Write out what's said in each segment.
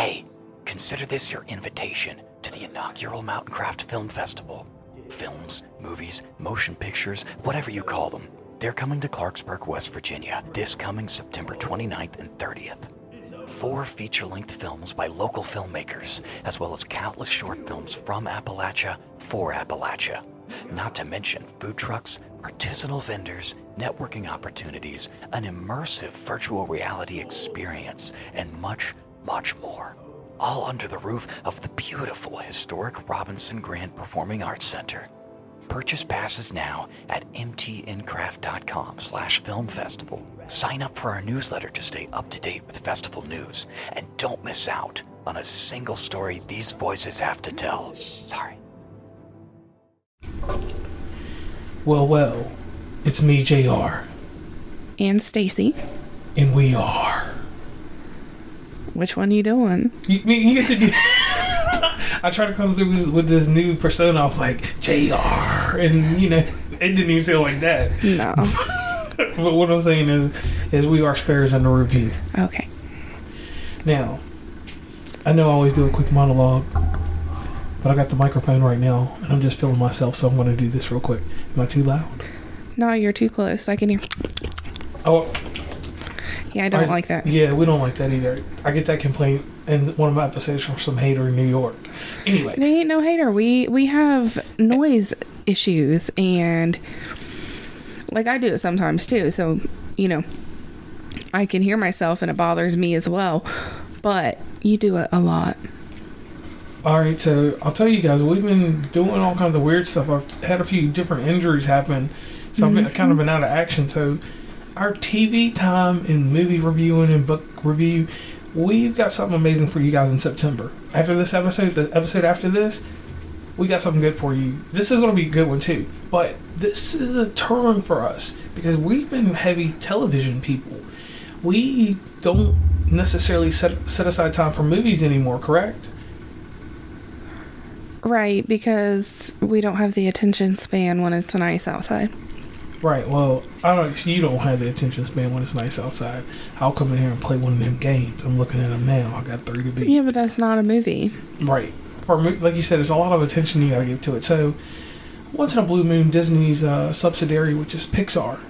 Hey, consider this your invitation to the inaugural Mountain Craft Film Festival. Films, movies, motion pictures, whatever you call them, they're coming to Clarksburg, West Virginia this coming September 29th and 30th. Four feature length films by local filmmakers, as well as countless short films from Appalachia for Appalachia. Not to mention food trucks, artisanal vendors, networking opportunities, an immersive virtual reality experience, and much, much more. All under the roof of the beautiful historic Robinson Grand Performing Arts Center. Purchase passes now at mtncraft.com slash film festival. Sign up for our newsletter to stay up to date with festival news. And don't miss out on a single story these voices have to tell. Sorry. Well, well, it's me, JR, And Stacey. and we are. Which one are you doing? You, you get to do. I tried to come through with, with this new persona. I was like, JR. And, you know, it didn't even sound like that. No. but what I'm saying is, is we are Sparrows Under Review. Okay. Now, I know I always do a quick monologue, but I got the microphone right now, and I'm just feeling myself, so I'm going to do this real quick. Am I too loud? No, you're too close. I can hear. Oh, Yeah, I don't like that. Yeah, we don't like that either. I get that complaint in one of my episodes from some hater in New York. Anyway, They ain't no hater. We we have noise issues and like I do it sometimes too. So, you know, I can hear myself and it bothers me as well. But you do it a lot. all right, so I'll tell you guys, we've been doing all kinds of weird stuff. I've had a few different injuries happen, so I've been, mm-hmm. kind of been out of action. So, our TV time and movie reviewing and book review, we've got something amazing for you guys in September. After this episode, the episode after this, we got something good for you. This is going to be a good one too. But this is a turn for us because we've been heavy television people. We don't necessarily set set aside time for movies anymore, correct? Right, because we don't have the attention span when it's nice outside. Right. Well, I don't. You don't have the attention span when it's nice outside. I'll come in here and play one of them games. I'm looking at them now. I got three to beat. Yeah, but that's not a movie. Right. For like you said, it's a lot of attention you got to give to it. So, once in a blue moon, Disney's uh, subsidiary, which is Pixar,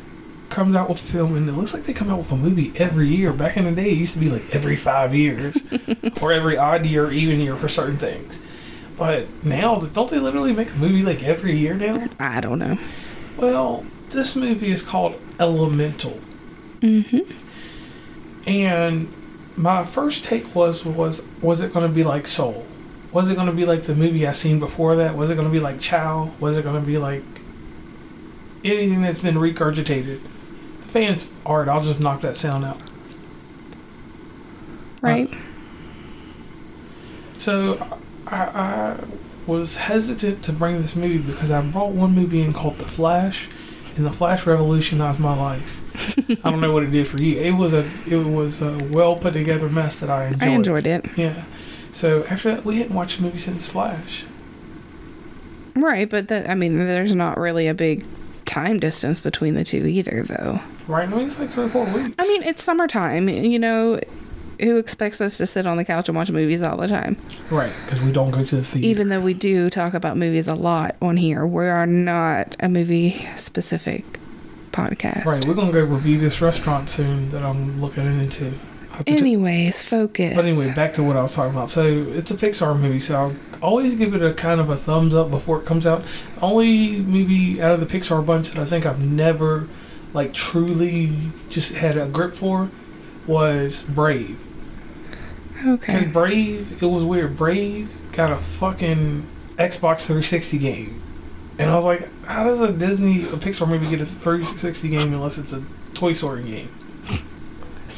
comes out with a film, and it looks like they come out with a movie every year. Back in the day, it used to be like every five years, or every odd year, or even year for certain things. But now, don't they literally make a movie like every year now? I don't know. Well, this movie is called Elemental. Mm-hmm. And my first take was was was it going to be like Soul? Was it going to be like the movie I seen before that? Was it going to be like Chow? Was it going to be like anything that's been regurgitated? The fans art. I'll just knock that sound out. Right? So I, I was hesitant to bring this movie because I brought one movie in called The Flash, and The Flash revolutionized my life. I don't know what it did for you. It was a it was a well put together mess that I enjoyed. I enjoyed it. Yeah. So after that, we hadn't watched a movie since Flash. Right, but that I mean, there's not really a big time distance between the two either, though. Right? I mean, it's like three or four weeks. I mean, it's summertime. You know, who expects us to sit on the couch and watch movies all the time? right? Because we don't go to the theater. Even though we do talk about movies a lot on here, we are not a movie specific podcast. right, we're gonna go review this restaurant soon that I'm looking into. I have to check- Anyways, focus. But anyway, back to what I was talking about. So it's a Pixar movie, so I'll always give it a kind of a thumbs up before it comes out. Only movie out of the Pixar bunch that I think I've never like truly just had a grip for was Brave. Because. Brave, it was weird. Brave got a fucking Xbox 360 game. And I was like, how does a Disney, a Pixar movie get a 360 game unless it's a Toy Story game?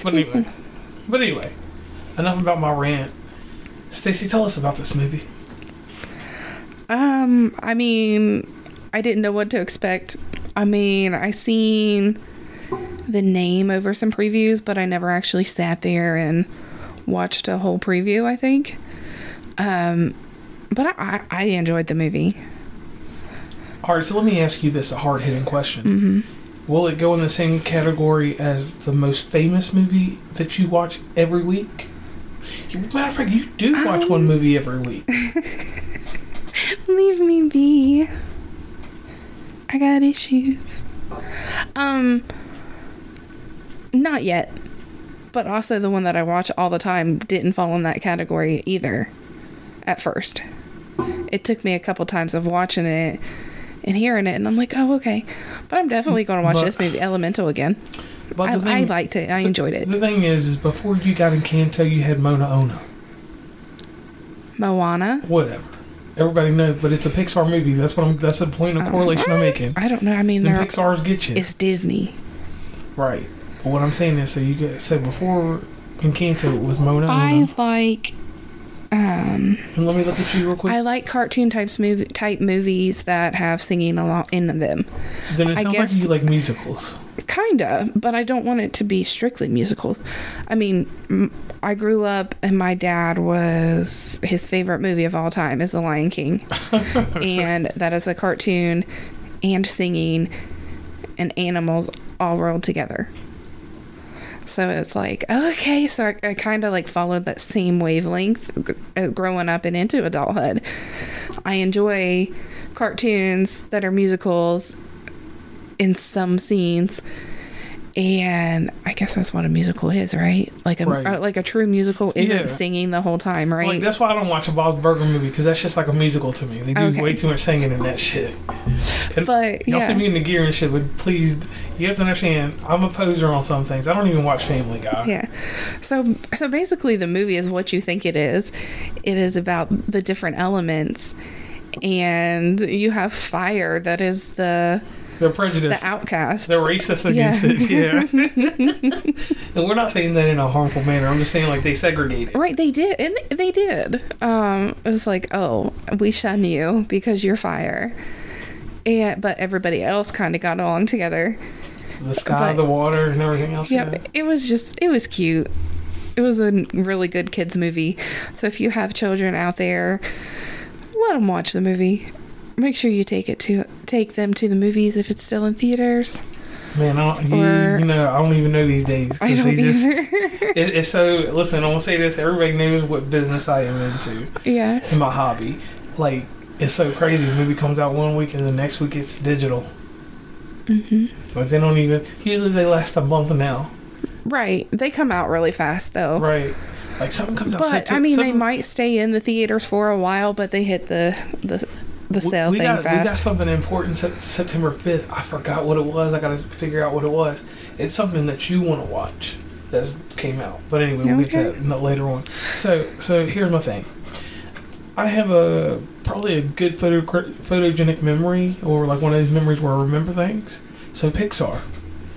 But anyway, me. but anyway, enough about my rant. Stacey, tell us about this movie. Um, I mean, I didn't know what to expect. I mean, I seen the name over some previews, but I never actually sat there and watched a whole preview. I think. Um, but I, I enjoyed the movie. All right, so let me ask you this: a hard-hitting question. Will it go in the same category as the most famous movie that you watch every week? Matter of fact, you do watch Um, one movie every week. Leave me be. I got issues. Um, not yet. But also, the one that I watch all the time didn't fall in that category either at first. It took me a couple times of watching it and hearing it, and I'm like, oh, okay. But I'm definitely going to watch But- this movie, Elemental, again. But I, the I liked it. I enjoyed it. the thing is, is before you got Encanto, you had Mona Ono. Moana. Whatever. Everybody knows, but it's a Pixar movie. That's what I'm. That's the point of correlation I'm making. I don't know. I mean, The Pixar's get you it's Disney. right. But what I'm saying is, so you said so before Encanto it was Mona I like. Um, And let me look at you real quick. I like cartoon types movie type movies that have singing a lot in them. then it I sounds guess- like you like musicals. Kinda, but I don't want it to be strictly musicals. I mean, I grew up and my dad was his favorite movie of all time is The Lion King, and that is a cartoon and singing and animals all rolled together. So it's like okay, so I, I kind of like followed that same wavelength g- uh, growing up and into adulthood. I enjoy cartoons that are musicals in some scenes and i guess that's what a musical is right like a Right. uh, like a true musical isn't Yeah. singing the whole time right Like that's why I don't watch a Bob's Burger movie because that's just like a musical to me. They do Okay. way too much singing in that shit. And But, y'all yeah. see me in the gear and shit, but please, you have to understand, I'm a poser on some things. I don't even watch Family Guy. yeah so so basically the movie is what you think it is it is about the different elements and you have fire that is the They're the prejudiced. outcast They're racist against Yeah. it. Yeah. and we're not saying that in a harmful manner. I'm just saying like they segregated. Right, they did, and they did. Um, it was like, oh, we shun you because you're fire, and but everybody else kind of got along together. The sky, But- the water, and everything else. Yeah, Yeah. it was just, it was cute. It was a really good kids movie. So if you have children out there, let them watch the movie. Make sure you take it to take them to the movies if it's still in theaters. Man, I don't, Or- you know, I don't even know these days. I don't just- either. it, it's so. Listen, I'm gonna say this. Everybody knows what business I am into. yeah, in my hobby. Like it's so crazy. The movie comes out one week and the next week it's digital. hmm But they don't even. Usually they last a month now. right. They come out really fast though. Right. Like something comes out. But I mean, they might stay in the theaters for a while, but they hit the the the we- sale we thing got, We got something important Sep- September 5th. I forgot what it was. I got to figure out what it was. It's something that you want to watch that came out. But anyway, we'll get to that later on. So, so here's my thing. I have a probably a good photo photogenic memory, or like one of those memories where I remember things. So Pixar.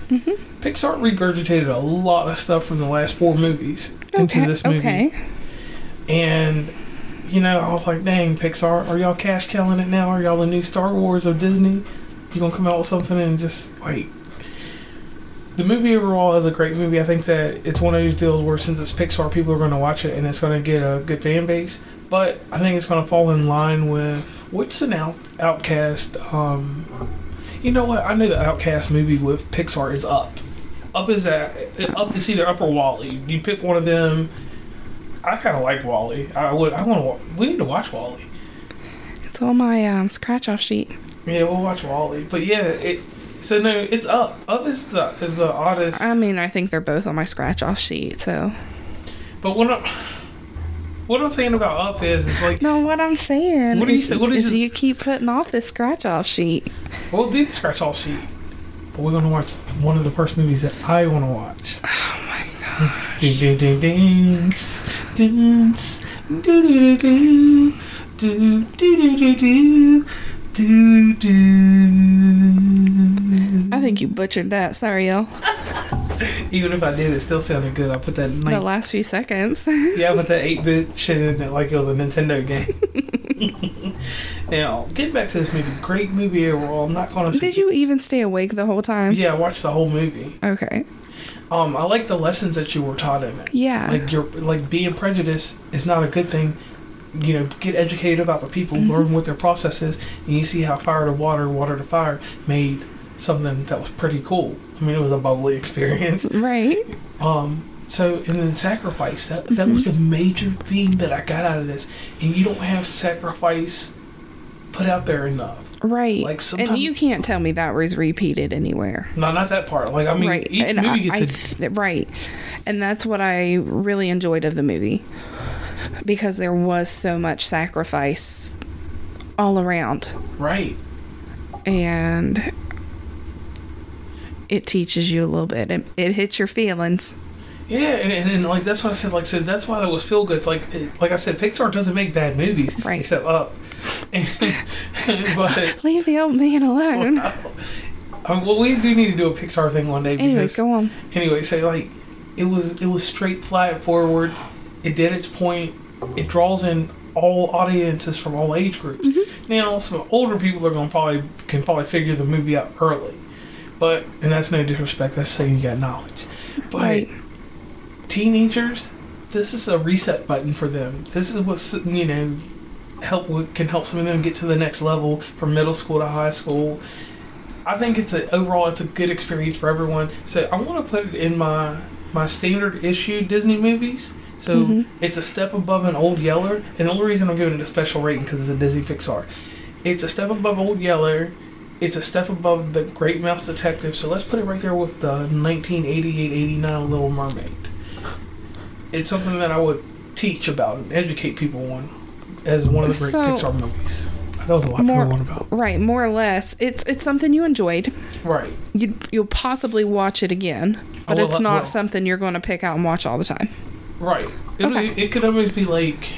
Mhm. Pixar regurgitated a lot of stuff from the last four movies into this movie. Okay. And you know, I was like, dang, Pixar, are y'all cash killing it now? Are y'all the new Star Wars of Disney? You gonna come out with something and just like the movie overall is a great movie. I think that it's one of those deals where since it's Pixar, people are gonna watch it and it's gonna get a good fan base. But I think it's gonna fall in line with what's an out, Outcast. Um, you know what? I know the Outcast movie with Pixar is Up. Up is that Up is either Up or WALL-E. You pick one of them. I kind of like WALL-E. I would. I want to. We need to watch WALL-E. It's on my um, scratch off sheet. Yeah, we'll watch WALL-E. But yeah, it. So no, it's up. Up is the is the oddest. I mean, I think they're both on my scratch off sheet. So but what I'm, what I'm saying about Up is, it's like no, what I'm saying What do you say- what is is you keep putting off this scratch off sheet. we'll do the scratch off sheet. But we're gonna watch one of the first movies that I want to watch. Oh my god. Do do do dance, dance, do do do do, do do do do do do do. I think you butchered that. Sorry, y'all. Even if I did, it still sounded good. I put that in The last few seconds. yeah, I put that eight bit shit in it like it was a Nintendo game. now, getting back to this movie, great movie overall. I'm not gonna. Did you even stay awake the whole time? Yeah, I watched the whole movie. Okay. Um, I like the lessons that you were taught in it. Yeah. Like you're like being prejudiced is not a good thing. You know, get educated about the people, learn what their process is, and you see how fire to water, water to fire made something that was pretty cool. I mean, it was a bubbly experience. right. Um, So and then sacrifice that that was a major theme that I got out of this, and you don't have sacrifice put out there enough. Right. Like, and you can't tell me that was repeated anywhere. No, not that part. Like I mean, right. each and movie I, gets a I th- right. And that's what I really enjoyed of the movie because there was so much sacrifice all around right. and it teaches you a little bit. It, it hits your feelings. Yeah, and, and, and like that's what I said. Like, I said that's why that was feel good. It's like, it, like I said, Pixar doesn't make bad movies, Right. Except Up, but Leave the old man alone. um, well, we do need to do a Pixar thing one day. Anyways, go on. Anyway, so like, it was it was straight, flat forward. It did its point. It draws in all audiences from all age groups. Mm-hmm. Now, some older people are gonna probably can probably figure the movie out early, but and that's no disrespect. That's saying you got knowledge, but Right. teenagers, this is a reset button for them. This is what's you know help with, can help some of them get to the next level from middle school to high school. I think it's a overall it's a good experience for everyone. So I want to put it in my my standard issue Disney movies. So Mhm. it's a step above an Old Yeller, and the only reason I'm giving it a special rating because it's a Disney Pixar. It's a step above Old Yeller. It's a step above the Great Mouse Detective. So let's put it right there with the 1988-89 Little Mermaid. It's something that I would teach about and educate people on as one of the great So- Pixar movies. That was a lot More, on about. right, more or less. It's it's something you enjoyed. Right. You you'll possibly watch it again, but Oh, well, it's not well. something you're going to pick out and watch all the time. Right. It, Okay. it, it could always be like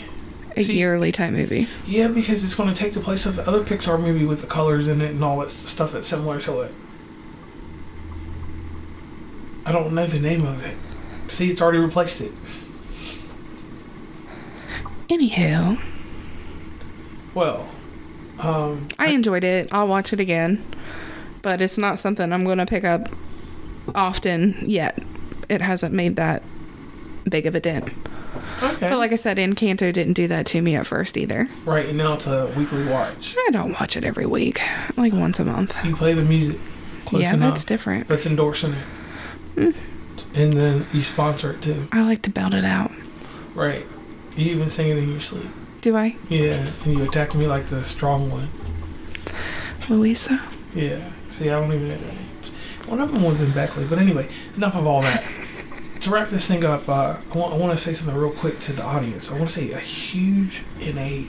A See- yearly type movie. Yeah, because it's going to take the place of the other Pixar movie with the colors in it and all that stuff that's similar to it. I don't know the name of it. See, it's already replaced it. Anywho, Well, um, I enjoyed it. I'll watch it again, but it's not something I'm going to pick up often yet. It hasn't made that big of a dent. okay. But like I said, Encanto didn't do that to me at first either. right, and now it's a weekly watch. I don't watch it every week, like once a month. You play the music. Close yeah, enough. that's different. That's endorsing it. And then you sponsor it too. I like to belt it out. Right. You even sing it in your sleep. Do I, Yeah, and you attack me like the strong one. Luisa? Yeah. See, I don't even know their names. One of them was in Beckley, but anyway, enough of all that. to wrap this thing up, uh, I want I want to say something real quick to the audience. I want to say a huge and a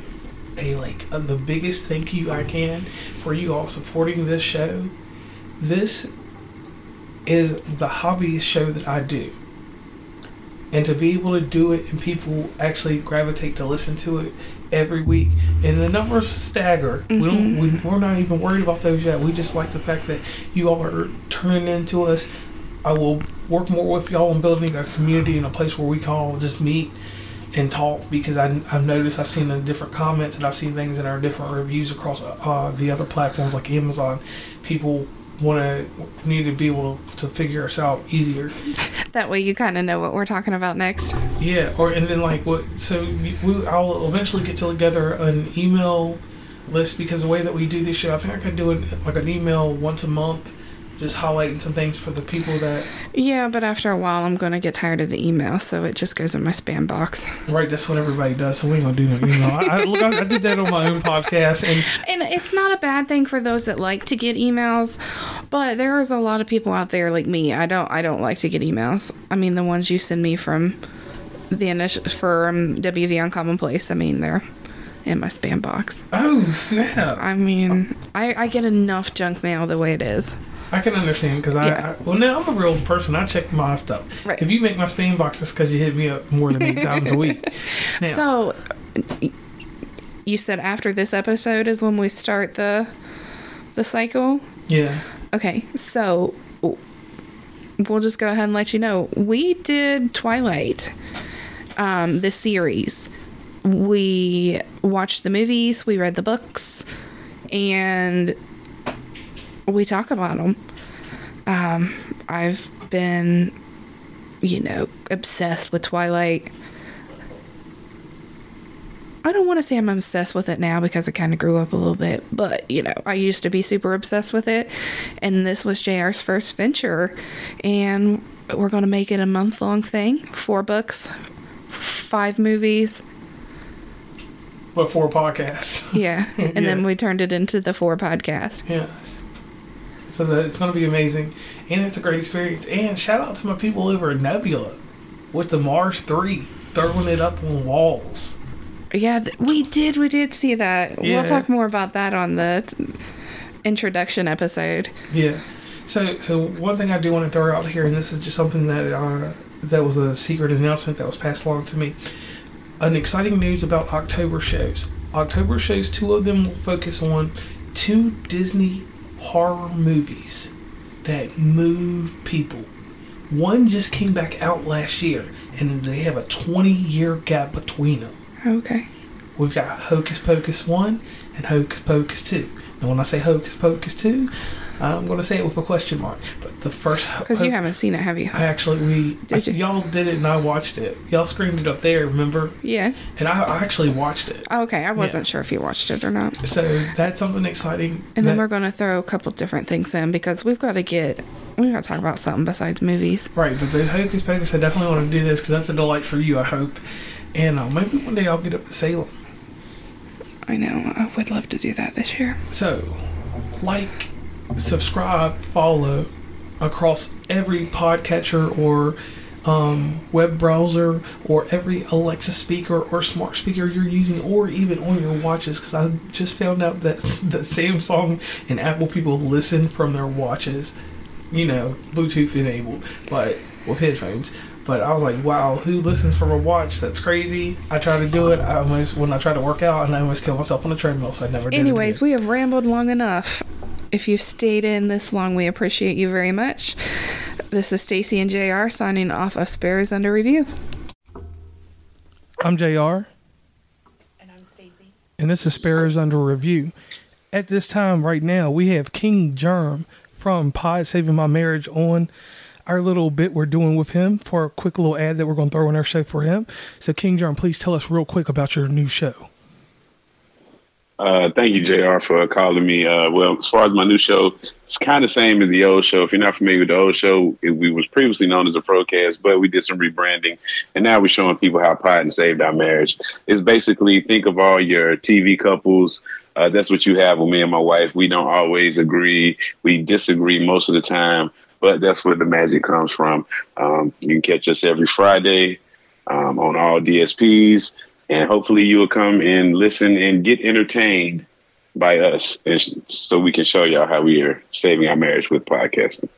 a like uh, the biggest thank you I can for you all supporting this show. This is the hobbyist show that I do. And to be able to do it and people actually gravitate to listen to it every week, and the numbers stagger. We don't. We, we're not even worried about those yet. We just like the fact that you all are turning into us. I will work more with y'all on building a community and a place where we can all just meet and talk because I, I've noticed I've seen the different comments and I've seen things in our different reviews across uh, the other platforms like Amazon. People want to need to be able to figure us out easier. That way you kind of know what we're talking about next. Yeah, or and then like what? So we, I'll eventually get together an email list because the way that we do this show, I think I could do it like an email once a month, just highlighting some things for the people that. Yeah, but after a while, I'm going to get tired of the email, so it just goes in my spam box. Right, that's what everybody does. So we ain't gonna do no email. I, I, look, I, I did that on my own podcast, and And it's not a bad thing for those that like to get emails, but there is a lot of people out there like me. I don't. I don't like to get emails. I mean, the ones you send me from the initial from WV Uncommon Place. I mean, they're in my spam box. oh snap! I mean, I, I get enough junk mail the way it is. I can understand because I, Yeah. I well now I'm a real person. I check my stuff. Right. If you make my spam box, it's because you hit me up more than eight times a week. Now, So, you said after this episode is when we start the the cycle. yeah, Okay, so we'll just go ahead and let you know we did Twilight, um, the series. We watched the movies, we read the books, and we talk about them. Um, I've been, you know, obsessed with Twilight. I don't want to say I'm obsessed with it now because I kind of grew up a little bit, but you know, I used to be super obsessed with it. And this was JR's first venture, and we're going to make it a month long thing. Four books, five movies. But four podcasts. Yeah. And Yeah. then we turned it into the four podcast. Yes. So that it's going to be amazing, and it's a great experience. And shout out to my people over at Nebula with the Mars Three throwing it up on walls. Yeah, th- we did. We did see that. Yeah. We'll talk more about that on the t- introduction episode. Yeah. So so one thing I do want to throw out here, and this is just something that uh, that was a secret announcement that was passed along to me. An exciting news about October shows. October shows, two of them will focus on two Disney horror movies that move people. One just came back out last year, and they have a 20 year gap between them. Okay. We've got Hocus Pocus 1 and Hocus Pocus 2. And when I say Hocus Pocus 2, I'm going to say it with a question mark. But the first. Because you haven't seen it, have you? I actually, we. Did you? Y'all did it and I watched it. Y'all screened it up there, remember? Yeah. And I, I actually watched it. Okay. I wasn't sure if you watched it or not. So that's something exciting. And then we're going to throw a couple different things in because we've got to get, we've got to talk about something besides movies. Right, but the Hocus Pocus, I definitely want to do this because that's a delight for you, I hope. And uh, maybe one day I'll get up to Salem. I know. I would love to do that this year. So, like, subscribe, follow across every podcatcher or um, web browser or every Alexa speaker or smart speaker you're using, or even on your watches. Because I just found out that that Samsung and Apple people listen from their watches, you know, Bluetooth enabled, but with headphones. But I was like, wow, who listens from a watch? That's crazy. I try to do it. I almost when I try to work out, and I almost kill myself on the treadmill, so I never Anyways, we have rambled long enough. If you've stayed in this long, we appreciate you very much. This is Stacey and JR signing off of Sparrows Under Review. I'm JR. And I'm Stacey. and this is Sparrows Under Review. At this time, right now, we have King Germ from Pod Saving My Marriage on our little bit we're doing with him for a quick little ad that we're going to throw in our show for him. So, King Germ, please tell us real quick about your new show. Uh, thank you, JR, for calling me. Uh, well, as far as my new show, it's kind of same as the old show. If you're not familiar with the old show, it, we was previously known as a Procast, but we did some rebranding, and now we're showing people how Pod saved our marriage. It's basically think of all your TV couples. Uh, that's what you have with me and my wife. We don't always agree. We disagree most of the time, but that's where the magic comes from. Um, you can catch us every Friday um, on all DSPs and hopefully you will come and listen and get entertained by us and so we can show y'all how we are saving our marriage with podcasting